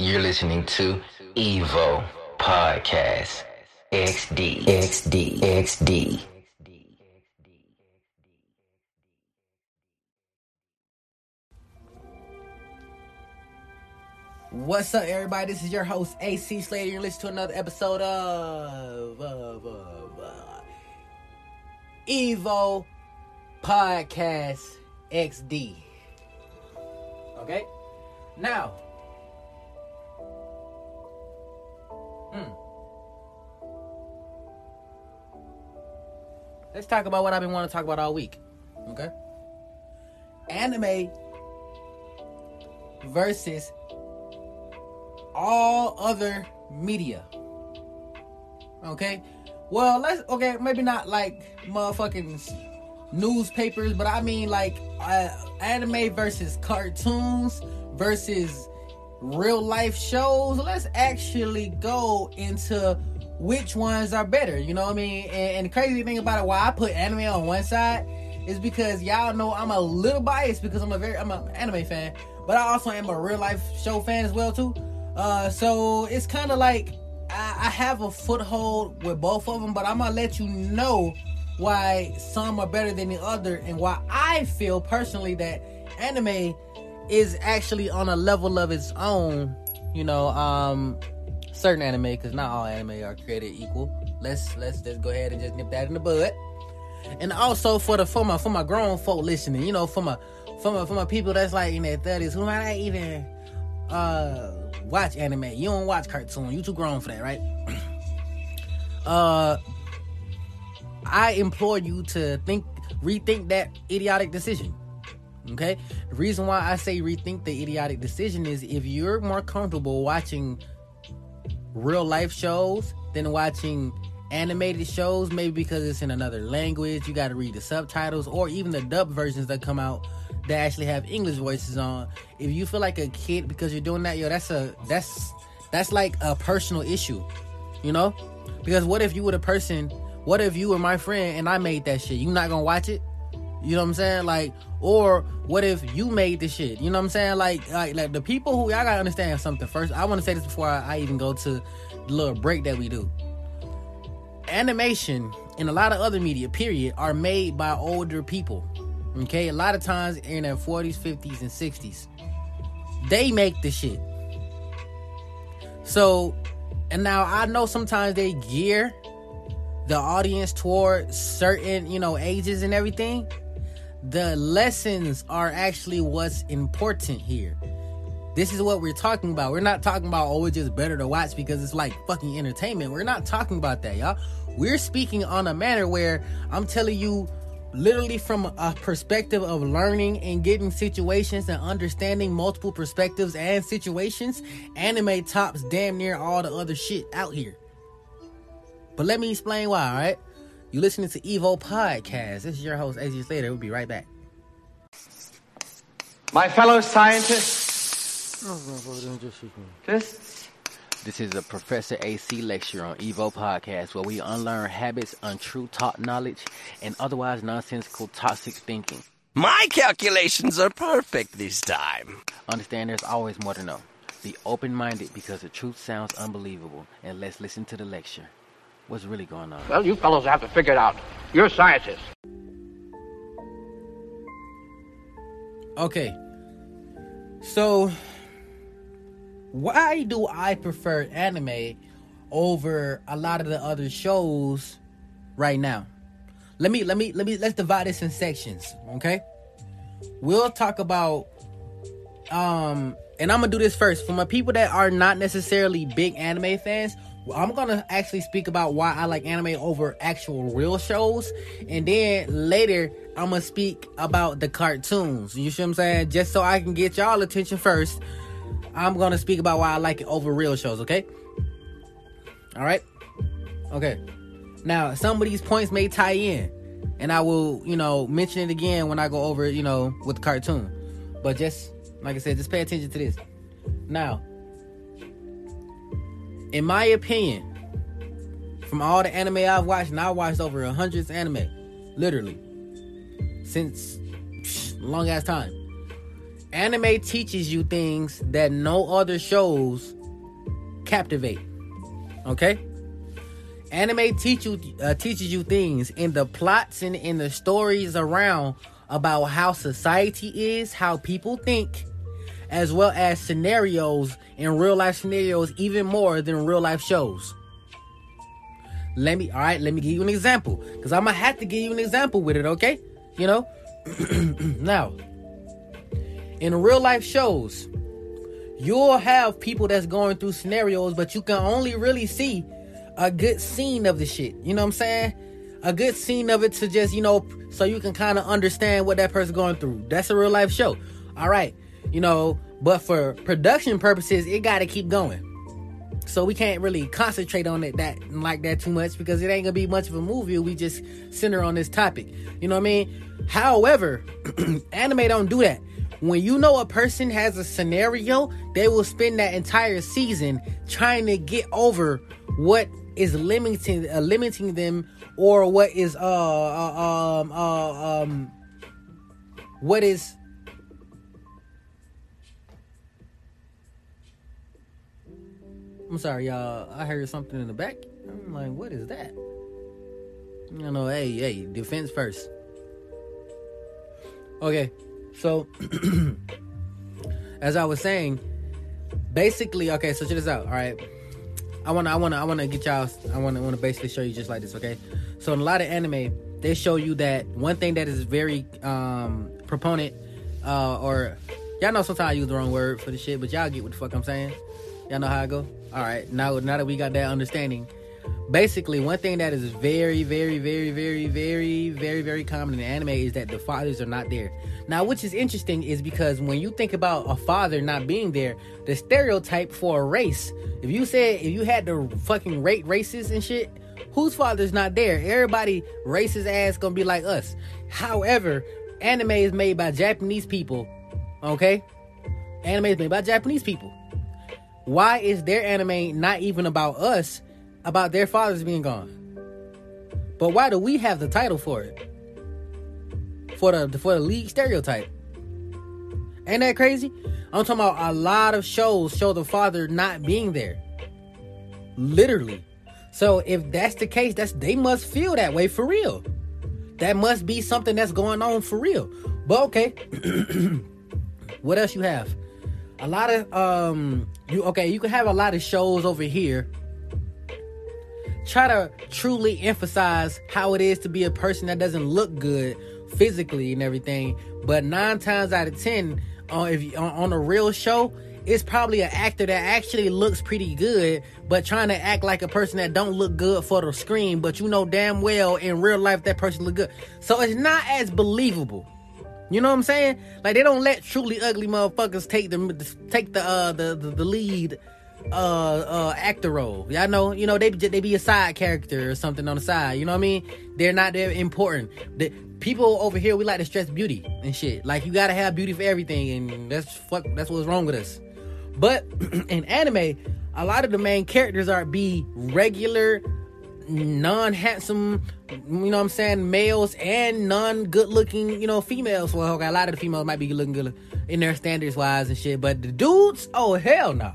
You're listening to Evo Podcast XD XD XD. What's up, everybody? This is your host, AC Slater. You're listening to another episode of, of, of uh, Evo Podcast XD. Okay? Now, hmm. Let's talk about what I've been wanting to talk about all week. Okay? Anime versus all other media. Okay? Well, let's okay, maybe not like motherfucking newspapers, but I mean like uh, anime versus cartoons versus real life shows. Let's actually go into which ones are better. You know what I mean? And, and the crazy thing about it, why I put anime on one side is because y'all know I'm a little biased because I'm a very I'm an anime fan, but I also am a real life show fan as well too. Uh, so it's kind of like I, I have a foothold with both of them, but I'm gonna let you know why some are better than the other and why I feel personally that anime is actually on a level of its own. You know, um, certain anime because not all anime are created equal. Let's let's just go ahead and just nip that in the bud. And also for the for my for my grown folk listening, you know, for my for my for my people that's like in their thirties who might not even uh watch anime. You don't watch cartoon. You too grown for that, right? uh I implore you to think rethink that idiotic decision. Okay? The reason why I say rethink the idiotic decision is if you're more comfortable watching real life shows than watching animated shows, maybe because it's in another language, you got to read the subtitles, or even the dub versions that come out that actually have English voices on. If you feel like a kid because you're doing that, yo, that's a that's that's like a personal issue, you know? Because what if you were the person? What if you were my friend and I made that shit? You not gonna watch it? You know what I'm saying? Like, or what if you made the shit? You know what I'm saying? Like, like, like the people who y'all gotta understand something first. I want to say this before I, I even go to the little break that we do. Animation and a lot of other media, period, are made by older people. Okay, a lot of times in their 40s, 50s, and 60s, they make the shit. So, and now I know sometimes they gear the audience toward certain, you know, ages and everything the lessons are actually what's important here. This is what we're talking about. We're not talking about, oh, it's just better to watch because it's like fucking entertainment. We're not talking about that, y'all. We're speaking on a manner where I'm telling you, literally from a perspective of learning and getting situations and understanding multiple perspectives and situations, anime tops damn near all the other shit out here. But let me explain why, alright? You listening to Evo Podcast. This is your host, AC Slater. We'll be right back. My fellow scientists, This is a Professor AC lecture on Evo Podcast where we unlearn habits, untrue taught knowledge, and otherwise nonsensical toxic thinking. My calculations are perfect this time. Understand there's always more to know. Be open minded because the truth sounds unbelievable, and let's listen to the lecture. What's really going on? well, you fellows have to figure it out. You're scientists. Okay. So, why do I prefer anime over a lot of the other shows right now? Let me let me let me let's divide this in sections, okay? We'll talk about um and I'm gonna do this first for my people that are not necessarily big anime fans. I'm gonna actually speak about why I like anime over actual real shows, and then later I'm gonna speak about the cartoons. You see what I'm saying? Just so I can get y'all attention first. I'm gonna speak about why I like it over real shows. Okay. All right. Okay. Now some of these points may tie in, and I will, you know, mention it again when I go over, you know, with the cartoon. But just like I said, just pay attention to this. Now, in my opinion, from all the anime I've watched, and I watched over a hundreds anime, literally, since long ass time. anime teaches you things that no other shows captivate. Okay? Anime teach you uh, teaches you things in the plots and in the stories around about how society is, how people think, as well as scenarios in real life scenarios even more than real life shows. Let me all right, let me give you an example cuz I'm to have to give you an example with it, okay? You know? now, in real life shows, you'll have people that's going through scenarios, but you can only really see a good scene of the shit. You know what I'm saying? A good scene of it to just, you know, so you can kind of understand what that person's going through. That's a real life show. All right. You know, but for production purposes, it got to keep going. So we can't really concentrate on it that like that too much because it ain't gonna be much of a movie. We just center on this topic. You know what I mean? However, anime don't do that. When you know a person has a scenario, they will spend that entire season trying to get over what is limiting uh, limiting them or what is uh, uh um uh um what is I'm sorry, y'all. I heard something in the back. I'm like, what is that? You know, hey, hey, defense first. Okay, so as I was saying, basically, okay, so check this out. All right, I wanna, I wanna, I wanna get y'all. I wanna, wanna basically show you just like this. Okay, so in a lot of anime, they show you that one thing that is very um proponent, uh, or y'all know sometimes I use the wrong word for the shit, but y'all get what the fuck I'm saying. Y'all know how I go. All right, now now that we got that understanding, basically one thing that is very, very, very, very, very, very, very common in anime is that the fathers are not there. Now, which is interesting is because when you think about a father not being there, the stereotype for a race, if you said if you had to fucking rate races and shit, whose father's not there? Everybody racist ass gonna be like us. However, anime is made by Japanese people. Okay? Anime is made by Japanese people. Why is their anime not even about us, about their fathers being gone? But why do we have the title for it? For the for the league stereotype. Ain't that crazy? I'm talking about a lot of shows show the father not being there. Literally. So if that's the case, that's they must feel that way for real. That must be something that's going on for real. But okay. what else you have? A lot of um you okay, you can have a lot of shows over here. Try to truly emphasize how it is to be a person that doesn't look good physically and everything, but nine times out of ten, uh, if you, on, on a real show, it's probably an actor that actually looks pretty good, but trying to act like a person that don't look good for the screen, but you know damn well in real life that person look good. So it's not as believable. You know what I'm saying? Like they don't let truly ugly motherfuckers take the take the uh the the, the lead uh uh actor role. Y'all know, you know they they be a side character or something on the side. You know what I mean? They're not that important. The people over here we like to stress beauty and shit. Like you gotta have beauty for everything, and that's fuck. That's what's wrong with us. But in anime, a lot of the main characters are be regular non-handsome, you know what I'm saying, males and non-good looking, you know, females. Well, okay, a lot of the females might be looking good in their standards wise and shit, but the dudes, oh hell no.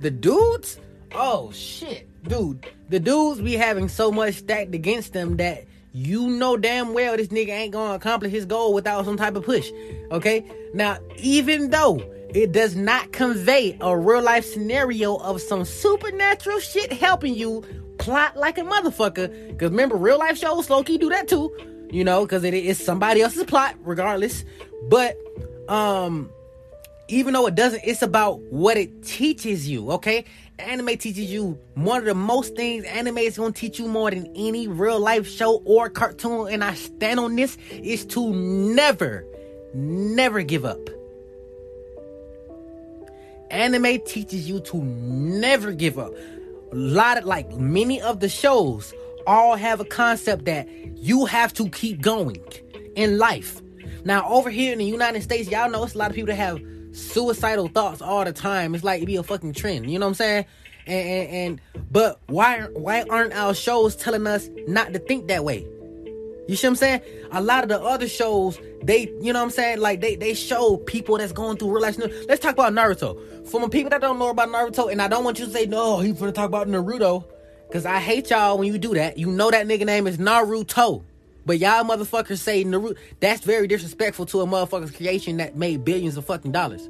The dudes, oh shit, dude. The dudes be having so much stacked against them that you know damn well this nigga ain't gonna accomplish his goal without some type of push. Okay? Now, even though it does not convey a real life scenario of some supernatural shit helping you plot like a motherfucker. Because remember, real life shows low key do that too. You know, because it is somebody else's plot, regardless. But um, even though it doesn't, it's about what it teaches you. Okay, anime teaches you one of the most things. Anime is gonna teach you more than any real life show or cartoon. And I stand on this is to never, never give up. Anime teaches you to never give up lot of like many of the shows all have a concept that you have to keep going in life. Now, over here in the United States, y'all know it's a lot of people that have suicidal thoughts all the time. It's like it be a fucking trend. You know what I'm saying? And, and, and but why why aren't our shows telling us not to think that way? You see what I'm saying? A lot of the other shows, they, you know what I'm saying? Like they they show people that's going through real life. Let's talk about Naruto. For my people that don't know about Naruto, and I don't want you to say, no, he's gonna talk about Naruto. Cause I hate y'all when you do that. You know that nigga name is Naruto. But y'all motherfuckers say Naruto. That's very disrespectful to a motherfucker's creation that made billions of fucking dollars.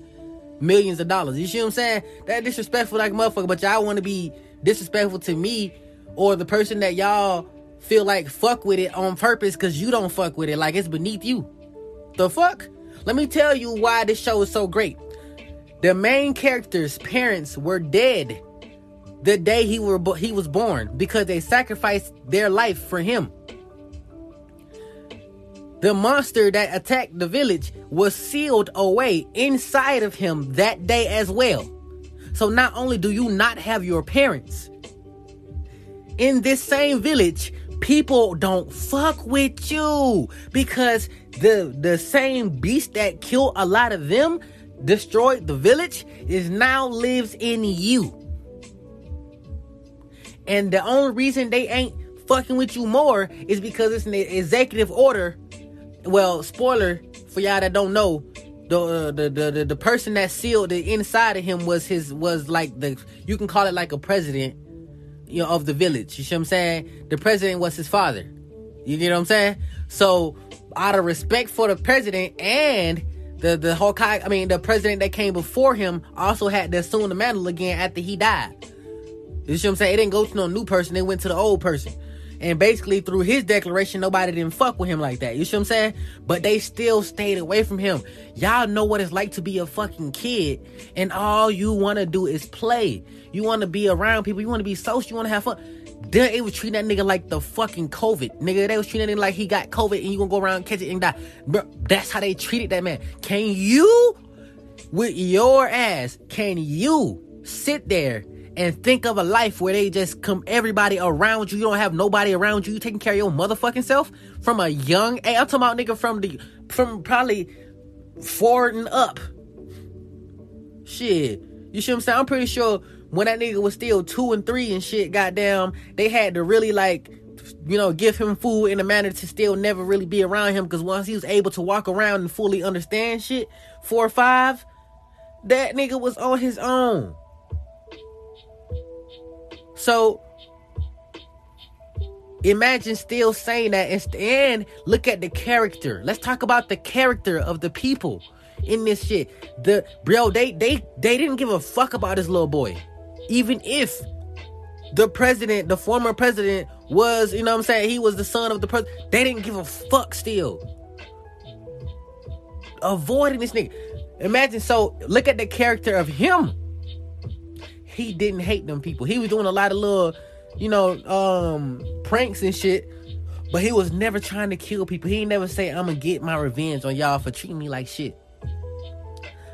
Millions of dollars. You see what I'm saying? That disrespectful like motherfucker, but y'all want to be disrespectful to me or the person that y'all feel like fuck with it on purpose because you don't fuck with it like it's beneath you. The fuck? Let me tell you why this show is so great. The main character's parents were dead the day he were he was born because they sacrificed their life for him. The monster that attacked the village was sealed away inside of him that day as well. So not only do you not have your parents in this same village, people don't fuck with you because the the same beast that killed a lot of them destroyed the village is now lives in you. And the only reason they ain't fucking with you more is because it's an executive order. Well spoiler for y'all that don't know the, uh, the the the the person that sealed the inside of him was his was like the you can call it like a president you know, of the village. You see what I'm saying? The president was his father. You get what I'm saying? So, out of respect for the president and the the Hokage, I mean, the president that came before him also had to assume the mantle again after he died. You see what I'm saying? It didn't go to no new person; it went to the old person. And basically, through his declaration, nobody didn't fuck with him like that. You see what I'm saying? But they still stayed away from him. Y'all know what it's like to be a fucking kid, and all you want to do is play. You want to be around people. You want to be social. You want to have fun. They was treating that nigga like the fucking COVID. Nigga, they was treating him like he got COVID and you gonna go around catch it and die. Bro, that's how they treated that man. Can you, with your ass, can you sit there and think of a life where they just come everybody around you. You don't have nobody around you. You taking care of your motherfucking self from a young age. I'm talking about nigga from the from probably four and up. Shit. You see what I'm saying? I'm pretty sure when that nigga was still two and three and shit, goddamn, they had to really like you know, give him food in a manner to still never really be around him because once he was able to walk around and fully understand shit, four or five, that nigga was on his own. So imagine still saying that and look at the character. Let's talk about the character of the people in this shit. The bro, they they they didn't give a fuck about this little boy. Even if the president, the former president, was, you know what I'm saying, he was the son of the president. They didn't give a fuck still. Avoiding this nigga. Imagine so look at the character of him he didn't hate them people. He was doing a lot of little, you know, um, pranks and shit. But he was never trying to kill people. He never say, I'm gonna get my revenge on y'all for treating me like shit.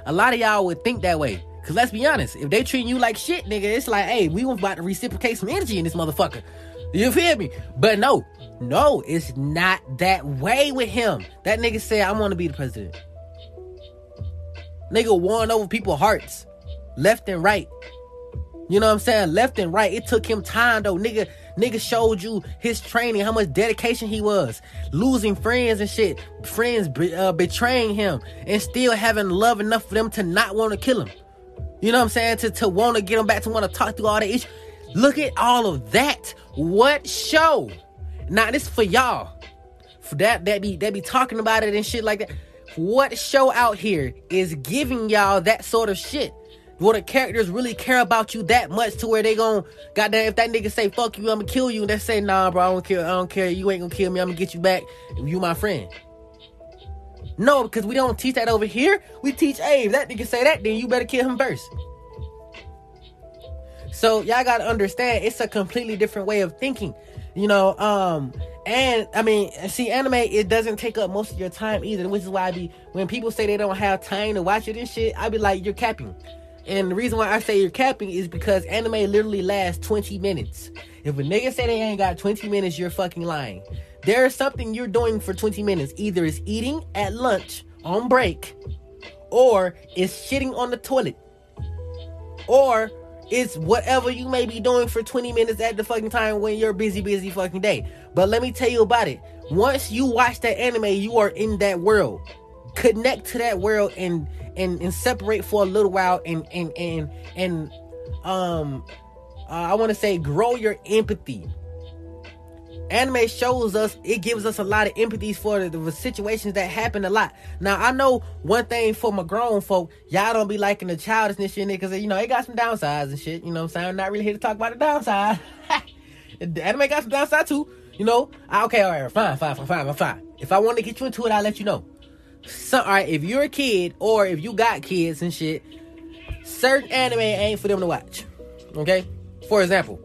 A lot of y'all would think that way. Cause let's be honest, if they treating you like shit, nigga, it's like, hey, we was about to reciprocate some energy in this motherfucker. You feel me? But no, no, it's not that way with him. That nigga said, I want to be the president. Nigga won over people's hearts, left and right. You know what I'm saying? Left and right. It took him time though. Nigga, nigga showed you his training, how much dedication he was. Losing friends and shit. Friends uh, betraying him and still having love enough for them to not want to kill him. You know what I'm saying? To, to want to get him back, to want to talk through all the issues. Look at all of that. What show? Now this for y'all. For that that be that be talking about it and shit like that. What show out here is giving y'all that sort of shit? Will the characters really care about you that much to where they gon' goddamn if that nigga say fuck you, I'ma kill you, and they say nah, bro, I don't care, I don't care, you ain't gonna kill me, I'ma get you back, you my friend. No, because we don't teach that over here. We teach, hey, if that nigga say that, then you better kill him first. So y'all gotta understand, it's a completely different way of thinking. You know, um, and I mean, see, anime it doesn't take up most of your time either, which is why I be when people say they don't have time to watch it and shit, I be like, you're capping. And the reason why I say you're capping is because anime literally lasts 20 minutes. If a nigga say they ain't got 20 minutes, you're fucking lying. There is something you're doing for 20 minutes. Either it's eating at lunch on break, or it's shitting on the toilet, or It's whatever you may be doing for 20 minutes at the fucking time when you're busy, busy fucking day. But let me tell you about it. Once you watch that anime, you are in that world. Connect to that world and and, and separate for a little while and and and and um uh, I want to say grow your empathy. Anime shows us it gives us a lot of empathy for the, the, situations that happen a lot. Now i know one thing for my grown folk y'all don't be liking the childishness shit because you know it got some downsides and shit you know what i'm saying? I'm not really here to talk about the downside. The anime got some downside too you know? I, okay all right fine fine fine fine fine if i want to get you into it i'll let you know so all right if you're a kid or if you got kids and shit certain anime ain't for them to watch okay for example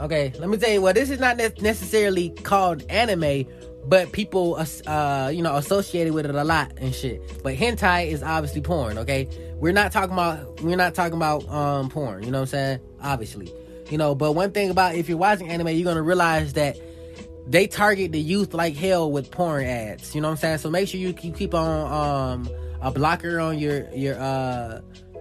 Okay, let me tell you what. This is not necessarily called anime, but people, uh, you know, associated with it a lot and shit. But hentai is obviously porn. Okay, we're not talking about we're not talking about um porn. You know what I'm saying? Obviously, you know. But one thing about if you're watching anime, you're gonna realize that they target the youth like hell with porn ads. You know what I'm saying? So make sure you keep on um a blocker on your your uh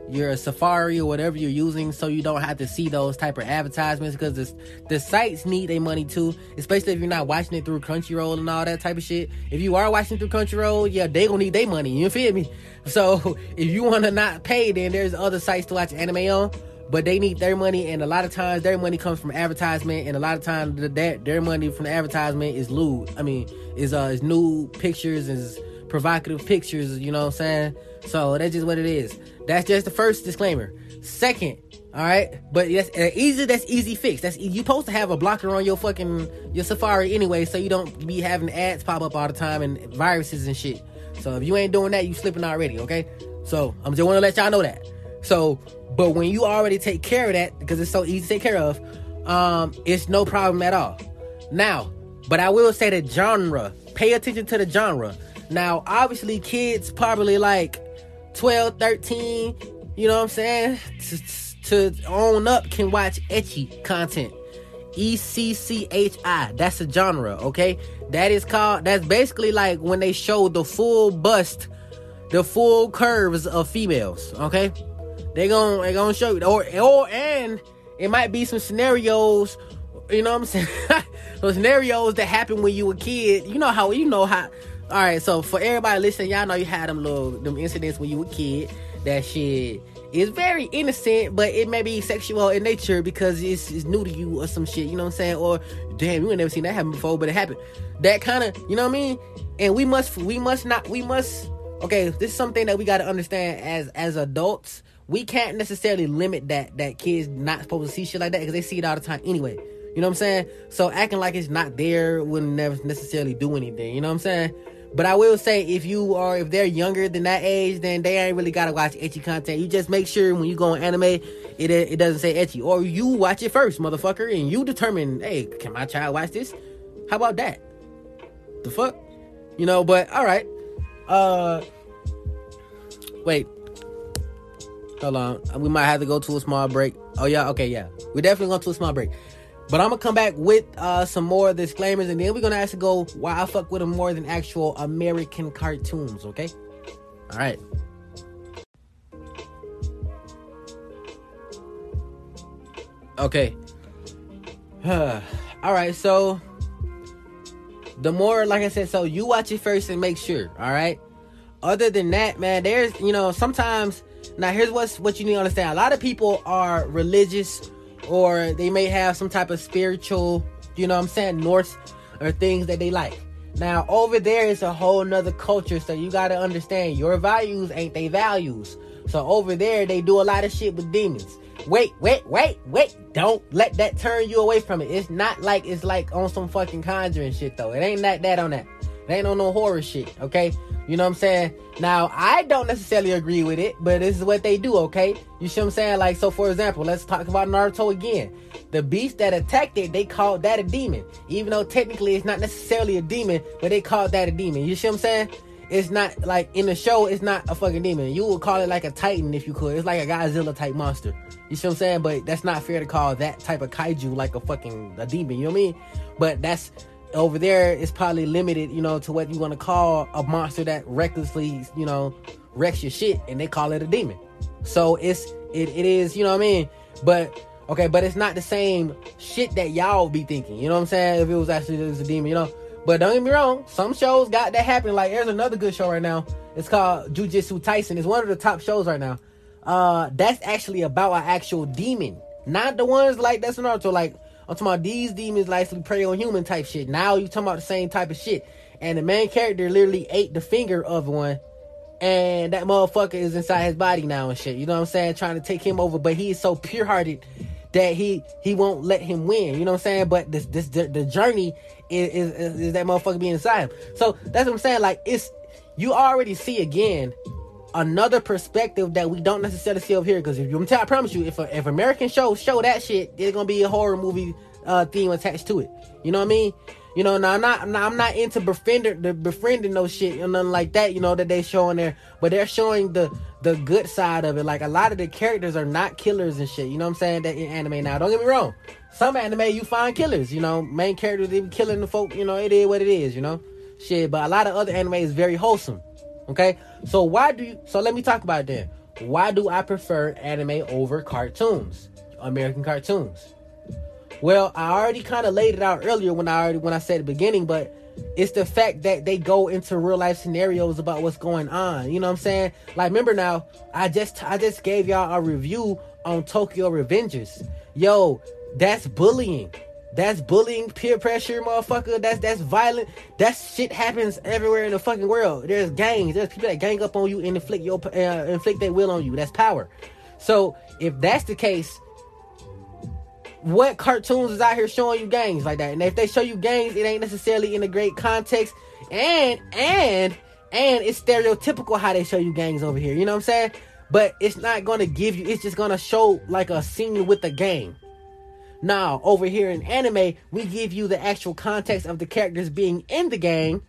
your Safari or whatever you're using so you don't have to see those type of advertisements because the, the sites need their money too, especially if you're not watching it through Crunchyroll and all that type of shit. If you are watching through Crunchyroll, yeah, they gonna need their money. You feel me? So if you want to not pay, then there's other sites to watch anime on, but they need their money, and a lot of times their money comes from advertisement, and a lot of times their their money from the advertisement is lewd. I mean, is uh is new pictures, is provocative pictures. You know what I'm saying? So that's just what it is. That's just the first disclaimer. Second, all right, but that's easy. That's easy fix. That's you supposed to have a blocker on your fucking your Safari anyway, so you don't be having ads pop up all the time and viruses and shit. So if you ain't doing that, you slipping already. Okay, so I'm just want to let y'all know that. So, but when you already take care of that because it's so easy to take care of, um, it's no problem at all. Now, but I will say the genre. Pay attention to the genre. Now, obviously, kids probably like 12, 13, you know what I'm saying? To, to own up can watch ecchi content. E C C H I. That's a genre, okay? That is called that's basically like when they show the full bust, the full curves of females, okay? They gon' they gonna show you or or and it might be some scenarios, you know what I'm saying? Those scenarios that happen when you were a kid. You know how you know how all right, so for everybody listening, y'all know you had them little them incidents when you were a kid. That shit is very innocent, but it may be sexual in nature because it's, it's new to you or some shit. You know what I'm saying? Or damn, you ain't never seen that happen before, but it happened. That kind of, you know what I mean? And we must, we must not, we must. Okay, this is something that we got to understand as as adults. We can't necessarily limit that that kids not supposed to see shit like that because they see it all the time anyway. You know what I'm saying? So acting like it's not there wouldn't never necessarily do anything. You know what I'm saying? But I will say, if you are, if they're younger than that age, then they ain't really gotta watch ecchi content. You just make sure when you go on anime, it it doesn't say ecchi, or you watch it first, motherfucker, and you determine, hey, can my child watch this? How about that? The fuck, you know? But all right, uh, wait, hold on, we might have to go to a small break. Oh yeah, okay, yeah, we definitely going to a small break. But I'm gonna come back with uh, some more disclaimers, and then we're gonna actually go why I fuck with them more than actual American cartoons. Okay. All right. Okay. all right. So the more, like I said, so you watch it first and make sure. All right. Other than that, man, there's you know sometimes. Now here's what's what you need to understand. A lot of people are religious or they may have some type of spiritual, you know what I'm saying, north or things that they like. Now over there is a whole nother culture, so you gotta understand your values ain't they values. So over there they do a lot of shit with demons. Wait, wait, wait, wait. Don't let that turn you away from it. It's not like it's like on some fucking conjuring shit though. It ain't that that on that. It ain't on no horror shit, okay? You know what I'm saying? Now, I don't necessarily agree with it, but this is what they do, okay? You see what I'm saying? Like, so for example, let's talk about Naruto again. The beast that attacked it, they called that a demon. Even though technically it's not necessarily a demon, but they called that a demon. You see what I'm saying? It's not like in the show, it's not a fucking demon. You would call it like a titan if you could. It's like a Godzilla type monster. You see what I'm saying? But that's not fair to call that type of kaiju like a fucking a demon. You know what I mean? But that's over there it's probably limited, you know, to what you want to call a monster that recklessly, you know, wrecks your shit, and they call it a demon. So it's it, it is, you know what I mean. But okay, but it's not the same shit that y'all be thinking. You know what I'm saying? If it was actually just a demon, you know. But don't get me wrong, some shows got that happening. Like there's another good show right now. It's called Jujutsu Kaisen. It's one of the top shows right now. Uh, that's actually about an actual demon, not the ones like that's Naruto. Like I'm talking about these demons like actually prey on human type shit. Now you talking about the same type of shit. And the main character literally ate the finger of one and that motherfucker is inside his body now and shit. You know what I'm saying? Trying to take him over, but he is so pure hearted that he he won't let him win. You know what I'm saying? But this this the, the journey is, is is that motherfucker being inside him. So that's what I'm saying. Like it's you already see again another perspective that we don't necessarily see over here. Because if you, I promise you, if a, if American shows show that shit, there's gonna be a horror movie uh, theme attached to it. You know what I mean? You know, now I'm not, I'm not, I'm not into befriending, the befriending no shit or nothing like that. You know that they showing there, but they're showing the the good side of it. Like a lot of the characters are not killers and shit. You know what I'm saying? That in anime now, don't get me wrong. Some anime you find killers. You know, main characters they be killing the folk. You know, it is what it is. You know, shit. But a lot of other anime is very wholesome. Okay, so why do you? So let me talk about then. Why do I prefer anime over cartoons, American cartoons? Well, I already kind of laid it out earlier when I already when I said the beginning, but it's the fact that they go into real life scenarios about what's going on. You know what I'm saying? Like, remember now, I just I just gave y'all a review on Tokyo Revengers. Yo, that's bullying. That's bullying, peer pressure, motherfucker. That's that's violent. That shit happens everywhere in the fucking world. There's gangs. There's people that gang up on you and inflict your uh, inflict their will on you. That's power. So if that's the case, what cartoons is out here showing you gangs like that? And if they show you gangs, it ain't necessarily in a great context. And and and it's stereotypical how they show you gangs over here. You know what I'm saying? But it's not gonna give you. It's just gonna show like a scene with a gang. Now over here in anime, we give you the actual context of the characters being in the gang,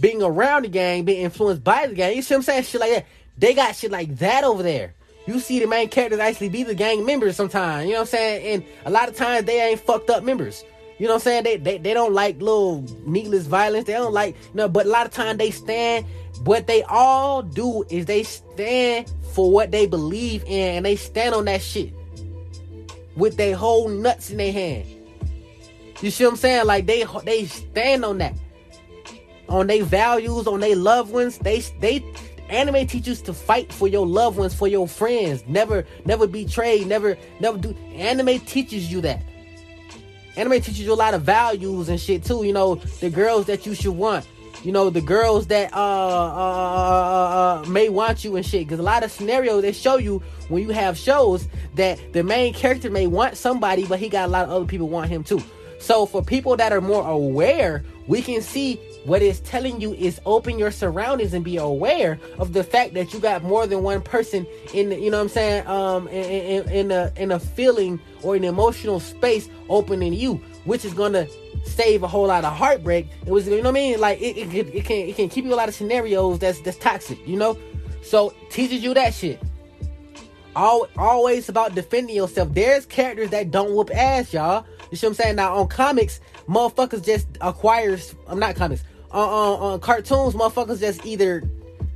being around the gang, being influenced by the gang. You see what I'm saying? Shit like that. They got shit like that over there you see the main characters actually be the gang members sometimes. You know what I'm saying? And a lot of times they ain't fucked up members. You know what I'm saying? They they, they don't like little needless violence. They don't like you know, but a lot of times they stand what they all do is they stand for what they believe in and they stand on that shit with their whole nuts in their hand. You see what I'm saying? Like they they stand on that. On their values, on their loved ones. They they Anime teaches to fight for your loved ones, for your friends. Never, never betray. Never, never do. Anime teaches you that. Anime teaches you a lot of values and shit too. You know, the girls that you should want. You know, the girls that uh, uh, uh, may want you and shit. Because a lot of scenarios they show you when you have shows that the main character may want somebody, but he got a lot of other people want him too. So for people that are more aware, we can see what it's telling you is open your surroundings and be aware of the fact that you got more than one person in the, you know what I'm saying um in, in, in a in a feeling or an emotional space opening you which is gonna save a whole lot of heartbreak. It was you know what I mean? Like it, it, it can it can keep you a lot of scenarios that's that's toxic you know? So teaches you that shit. All always about defending yourself. There's characters that don't whoop ass y'all. You see what I'm saying? Now on comics motherfuckers just acquires I'm not comics. On, on, on cartoons, motherfuckers just either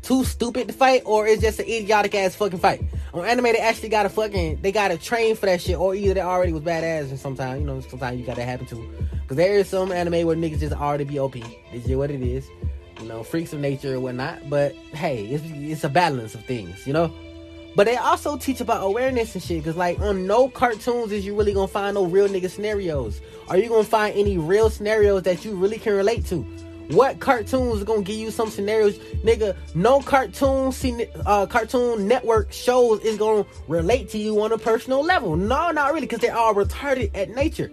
too stupid to fight or it's just an idiotic ass fucking fight. On anime, they actually gotta fucking they gotta train for that shit, or either they already was badass, and sometimes you know sometimes you gotta happen to. Cause there is some anime where niggas just already be OP. It's just what it is, you know, freaks of nature or whatnot. But hey, it's it's a balance of things, you know. But they also teach about awareness and shit. Cause like on no cartoons is you really gonna find no real nigga scenarios. Are you gonna find any real scenarios that you really can relate to? What cartoons are gonna give you some scenarios, nigga? No cartoon, uh, cartoon network shows is gonna relate to you on a personal level. No, not really, because they're all retarded at nature.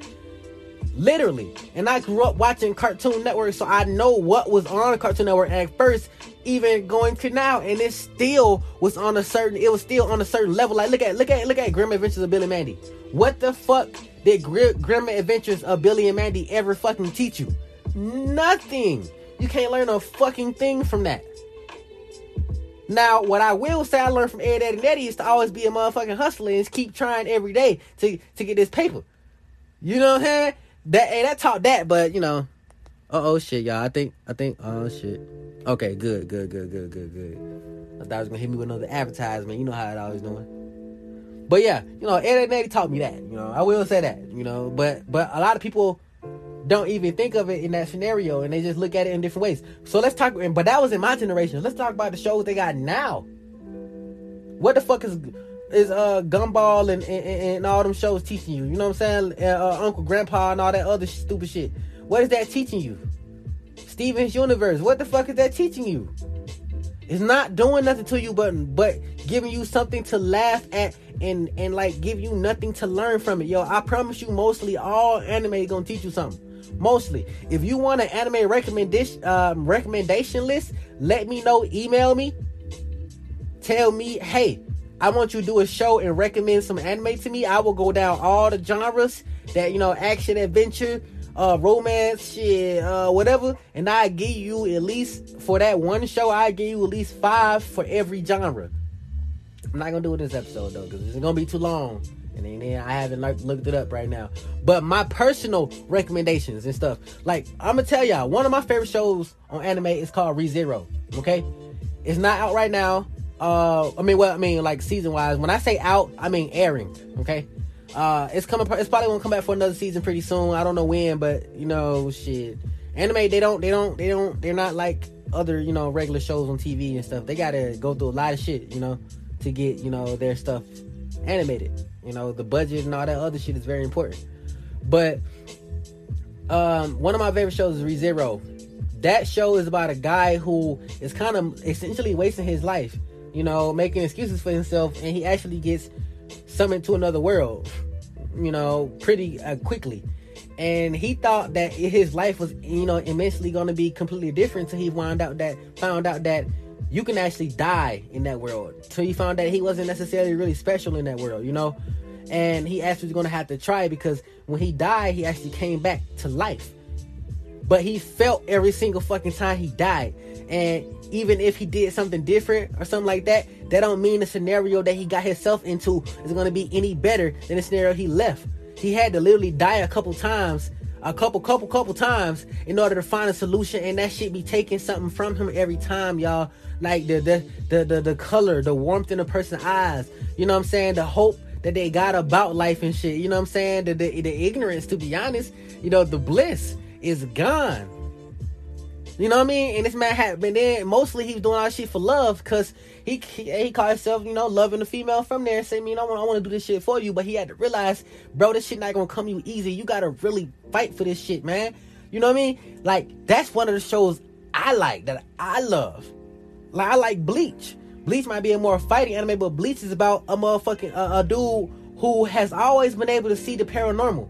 Literally. And I grew up watching Cartoon Network, so I know what was on Cartoon Network at first, even going to now, and it still was on a certain. It was still on a certain level. Like look at look at look at Grim Adventures of Billy and Mandy. What the fuck did Grim Adventures of Billy and Mandy ever fucking teach you? Nothing. You can't learn a fucking thing from that. Now, what I will say I learned from Ed, Ed, and Eddie is to always be a motherfucking hustler and keep trying every day to, to get this paper. You know what I'm saying? That hey, that taught that, but you know, uh oh shit, y'all. I think I think oh shit. Okay, good, good, good, good, good, good. I thought I was gonna hit me with another advertisement. You know how it always doing. But yeah, you know, Ed and Eddie taught me that. You know, I will say that. You know, but but a lot of people don't even think of it in that scenario, and they just look at it in different ways. So let's talk. But that was in my generation. Let's talk about the shows they got now. What the fuck is is uh Gumball and, and, and all them shows teaching you? You know what I'm saying? Uh, uh, Uncle Grandpa and all that other stupid shit. What is that teaching you? Steven's Universe. What the fuck is that teaching you? It's not doing nothing to you, but but giving you something to laugh at and and like give you nothing to learn from it. Yo, I promise you, mostly all anime gonna teach you something. Mostly, if you want an anime recommendation um, recommendation list, let me know. Email me. Tell me, hey, I want you to do a show and recommend some anime to me. I will go down all the genres that you know, action, adventure, uh, romance, shit, uh, whatever, and I give you at least for that one show. I give you at least five for every genre. I'm not gonna do it this episode though, because it's gonna be too long, and then I haven't looked it up right now. But my personal recommendations and stuff, like I'm gonna tell y'all, one of my favorite shows on anime is called ReZero. Okay, it's not out right now. Uh, I mean, well, I mean, like season wise. When I say out, I mean airing. Okay, uh, it's coming. It's probably gonna come back for another season pretty soon. I don't know when, but you know, shit. Anime, they don't, they don't, they don't, they're not like other, you know, regular shows on TV and stuff. They gotta go through a lot of shit, you know, to get, you know, their stuff animated. You know, the budget and all that other shit is very important. But um, one of my favorite shows is ReZero. That show is about a guy who is kind of essentially wasting his life, you know, making excuses for himself, and he actually gets summoned to another world, you know, pretty uh, quickly. And he thought that his life was, you know, immensely going to be completely different. So he wound out that found out that you can actually die in that world. So he found that he wasn't necessarily really special in that world, you know. And he actually was to have to try because when he died, he actually came back to life. But he felt every single fucking time he died. And even if he did something different or something like that, that don't mean the scenario that he got himself into is to be any better than the scenario he left. He had to literally die a couple times, a couple, couple, couple times in order to find a solution, and that shit be taking something from him every time, y'all. Like the the the the, the color, the warmth in a person's eyes. You know what I'm saying? The hope that they got about life and shit. You know what I'm saying? The the, the ignorance, to be honest. You know the bliss is gone. You know what I mean? And this man had been then mostly he was doing all shit for love because he, he he called himself, you know, loving the female from there and saying, you know, I want to do this shit for you. But he had to realize, bro, this shit not gonna come you easy. You gotta really fight for this shit, man. You know what I mean? Like, that's one of the shows I like that I love. Like I like Bleach. Bleach might be a more fighting anime, but Bleach is about a motherfucking uh, a dude who has always been able to see the paranormal.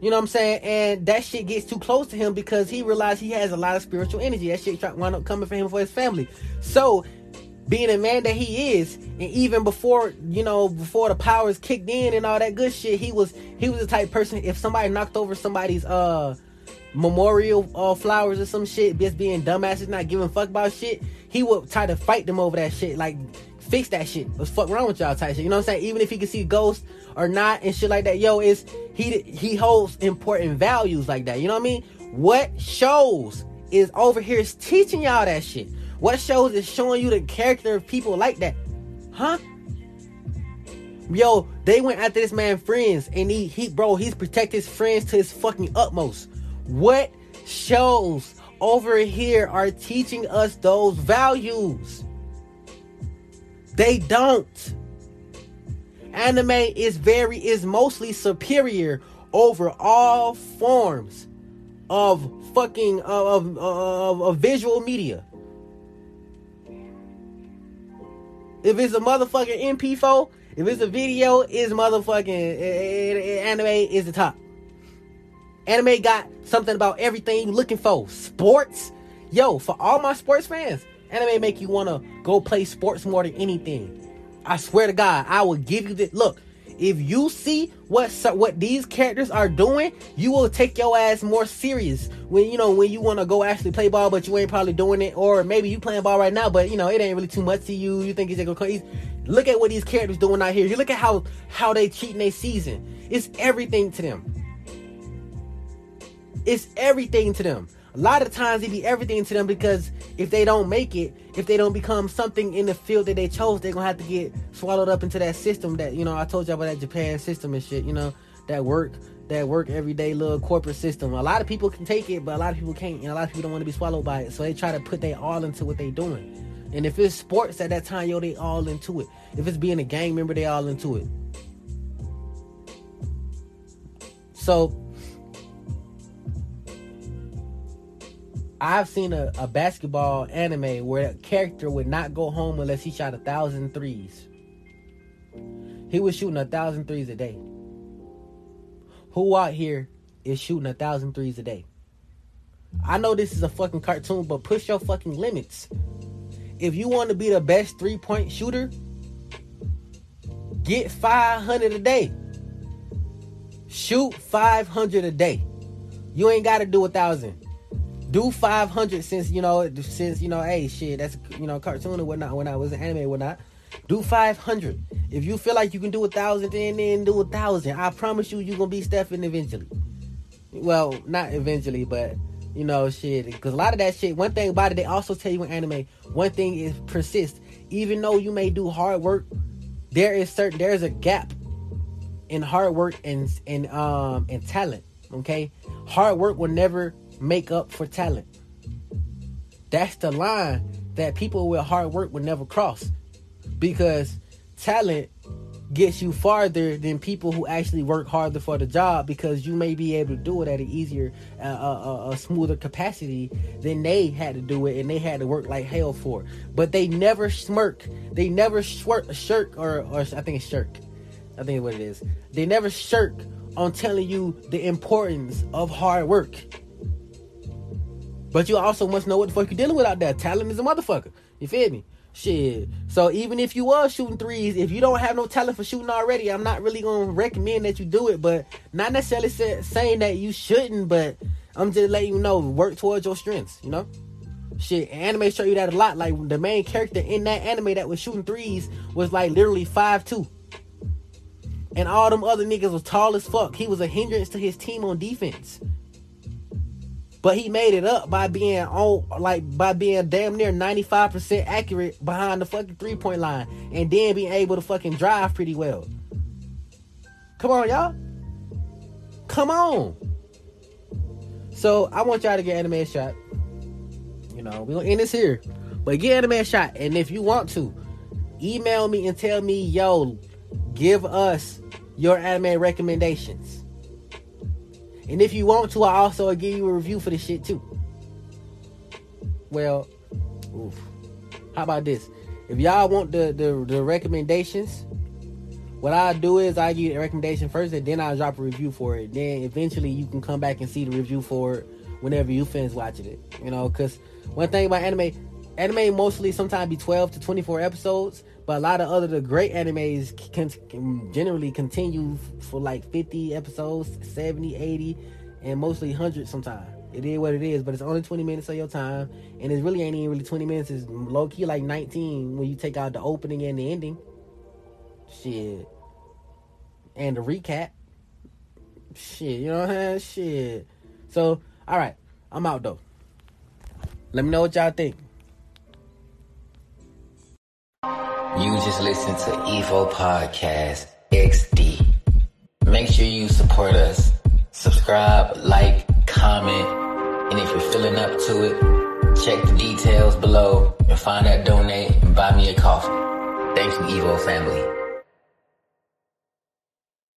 You know what I'm saying? And that shit gets too close to him because he realized he has a lot of spiritual energy. That shit wound up coming for him for his family. So, being a man that he is, and even before you know, before the powers kicked in and all that good shit, he was he was the type person. If somebody knocked over somebody's uh memorial uh, flowers or some shit, just being dumbasses, not giving fuck about shit, he would try to fight them over that shit. Like fix that shit. What's fuck wrong with y'all type shit? You know what I'm saying? Even if he can see ghosts or not and shit like that, yo, is he he holds important values like that. You know what I mean? What shows is over here is teaching y'all that shit. What shows is showing you the character of people like that, huh? Yo, they went after this man friends, and he he bro, he's protect his friends to his fucking utmost. What shows over here are teaching us those values? They don't. Anime is very is mostly superior over all forms of fucking of of, of visual media. If it's a motherfucking MP4, if it's a video, it's motherfucking eh, eh, eh, anime is the top. Anime got something about everything you looking for. Sports, yo, for all my sports fans, Anime make you want to go play sports more than anything. I swear to God, I will give you this. Look, if you see what what these characters are doing, you will take your ass more serious when you know when you want to go actually play ball, but you ain't probably doing it, or maybe you playing ball right now, but you know it ain't really too much to you. You think it's gonna come. Look at what these characters doing out here. You look at how how they cheating their season. It's everything to them. It's everything to them. A lot of times it be everything to them because if they don't make it, if they don't become something in the field that they chose, they're gonna have to get swallowed up into that system that you know I told you about that Japan system and shit. You know that work that work everyday little corporate system. A lot of people can take it, but a lot of people can't, and a lot of people don't want to be swallowed by it. So they try to put their all into what they doing. And if it's sports at that time, yo, they all into it. If it's being a gang member, they all into it. So I've seen a, a basketball anime where a character would not go home unless he shot a thousand threes. He was shooting a thousand threes a day. Who out here is shooting a thousand threes a day? I know this is a fucking cartoon, but push your fucking limits. If you want to be the best three point shooter, get 500 a day. Shoot 500 a day. You ain't got to do a thousand. Do 500 since you know since you know hey shit that's you know cartoon or whatnot when I was an anime whatnot. Do 500. If you feel like you can do a thousand, then then do a thousand. I promise you, you're gonna be Stephen eventually. Well, not eventually, but you know, shit. Because a lot of that shit. One thing about it, they also tell you in anime. One thing is persist. Even though you may do hard work, there is certain there's a gap in hard work and and um and talent. Okay, hard work will never make up for talent. That's the line that people with hard work will never cross because talent gets you farther than people who actually work harder for the job because you may be able to do it at an easier, uh, uh, a smoother capacity than they had to do it, and they had to work like hell for. it. But they never smirk. They never shirk, shirk, or or I think it's shirk. I think what it is. They never shirk on telling you the importance of hard work. But you also must know what the fuck you're dealing with out there. Talent is a motherfucker. You feel me? Shit. So even if you was shooting threes, if you don't have no talent for shooting already, I'm not really gonna recommend that you do it. But not necessarily say, saying that you shouldn't, but I'm just letting you know, work towards your strengths. You know. Shit, anime show you that a lot. Like the main character in that anime that was shooting threes was like literally five two. And all them other niggas was tall as fuck. He was a hindrance to his team on defense. But he made it up by being on like by being damn near 95% accurate behind the fucking three-point line and then being able to fucking drive pretty well. Come on, y'all. Come on. So I want y'all to get anime a shot. You know, we're gonna end this here. But get anime a shot. And if you want to, email me and tell me, yo, give us your anime recommendations. And if you want to, I also give you a review for the shit too. Well, oof. How about this? If y'all want the, the, the recommendations, what I do is I give you a recommendation first and then I'll drop a review for it. Then eventually you can come back and see the review for it whenever you finish watching it. You know, because one thing about anime, anime mostly sometimes be 12 to 24 episodes, but a lot of other the great animes can, can generally continue for like 50 episodes, 70, 80, and mostly 100 sometimes. It is what it is, but it's only 20 minutes of your time, and it really ain't even really 20 minutes. It's low key like 19 when you take out the opening and the ending. Shit. And the recap. Shit, you know what I'm saying? Shit. So, alright, I'm out though. Let me know what y'all think. You just listen to Evo Podcast XD. Make sure you support us. Subscribe, like, comment, and if you're feeling up to it, check the details below and find that donate and buy me a coffee. Thanks Evo family.